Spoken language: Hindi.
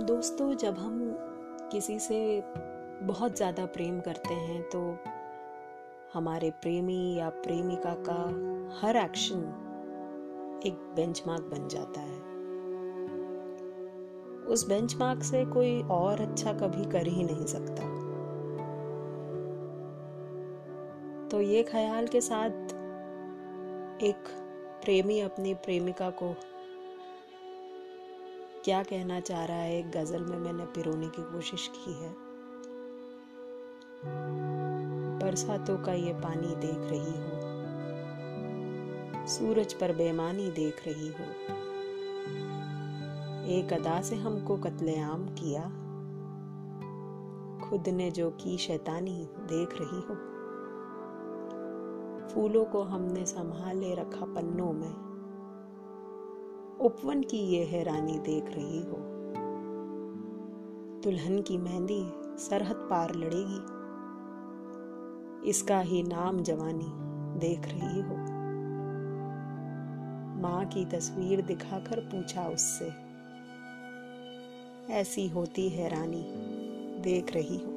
दोस्तों, जब हम किसी से बहुत ज़्यादा प्रेम करते हैं तो हमारे प्रेमी या प्रेमिका का हर एक्शन एक बेंचमार्क बन जाता है। उस बेंचमार्क से कोई और अच्छा कभी कर ही नहीं सकता। तो ये ख्याल के साथ एक प्रेमी अपनी प्रेमिका को क्या कहना चाह रहा है एक गज़ल में मैंने पिरोने की कोशिश की है? बरसातों का ये पानी देख रही हो। सूरज पर बेमानी देख रही हो। एक अदा से हमको कत्लेआम किया। खुद ने जो की शैतानी देख रही हो। फूलों को हमने संभाले रखा पन्नों में। उपवन की ये हैरानी देख रही हो। दुल्हन की मेहंदी सरहद पार लड़ेगी। इसका ही नाम जवानी देख रही हो। माँ की तस्वीर दिखाकर पूछा उससे, ऐसी होती हैरानी देख रही हो?